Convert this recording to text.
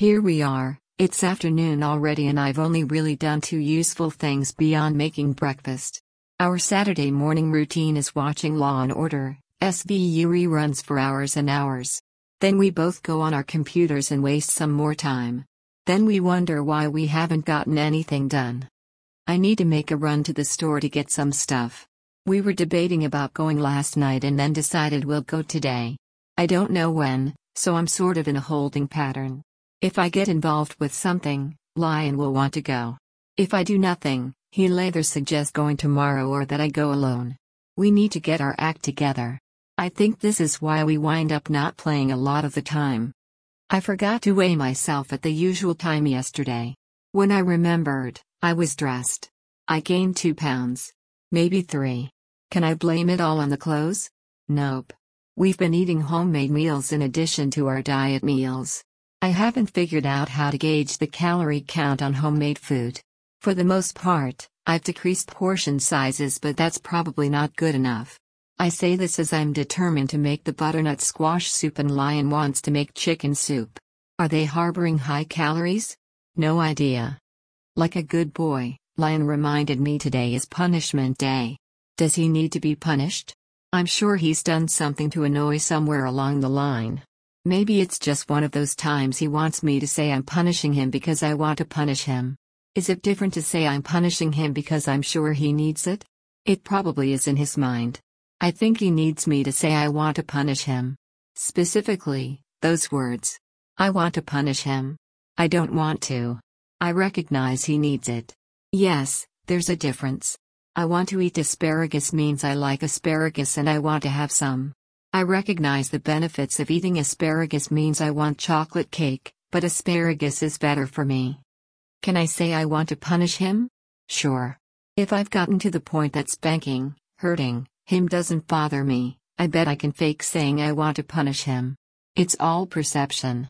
Here we are, it's afternoon already and I've only really done two useful things beyond making breakfast. Our Saturday morning routine is watching Law and Order, SVU reruns for hours and hours. Then we both go on our computers and waste some more time. Then we wonder why we haven't gotten anything done. I need to make a run to the store to get some stuff. We were debating about going last night and then decided we'll go today. I don't know when, so I'm sort of in a holding pattern. If I get involved with something, Lion will want to go. If I do nothing, he'll either suggest going tomorrow or that I go alone. We need to get our act together. I think this is why we wind up not playing a lot of the time. I forgot to weigh myself at the usual time yesterday. When I remembered, I was dressed. I gained two pounds. Maybe three. Can I blame it all on the clothes? Nope. We've been eating homemade meals in addition to our diet meals. I haven't figured out how to gauge the calorie count on homemade food. For the most part, I've decreased portion sizes, but that's probably not good enough. I say this as I'm determined to make the butternut squash soup and Lion wants to make chicken soup. Are they harboring high calories? No idea. Like a good boy, Lion reminded me today is punishment day. Does he need to be punished? I'm sure he's done something to annoy somewhere along the line. Maybe it's just one of those times he wants me to say I'm punishing him because I want to punish him. Is it different to say I'm punishing him because I'm sure he needs it? It probably is in his mind. I think he needs me to say I want to punish him. Specifically, those words. I want to punish him. I don't want to. I recognize he needs it. Yes, there's a difference. I want to eat asparagus means I like asparagus and I want to have some. I recognize the benefits of eating asparagus means I want chocolate cake, but asparagus is better for me. Can I say I want to punish him? Sure. If I've gotten to the point that spanking, hurting, him doesn't bother me, I bet I can fake saying I want to punish him. It's all perception.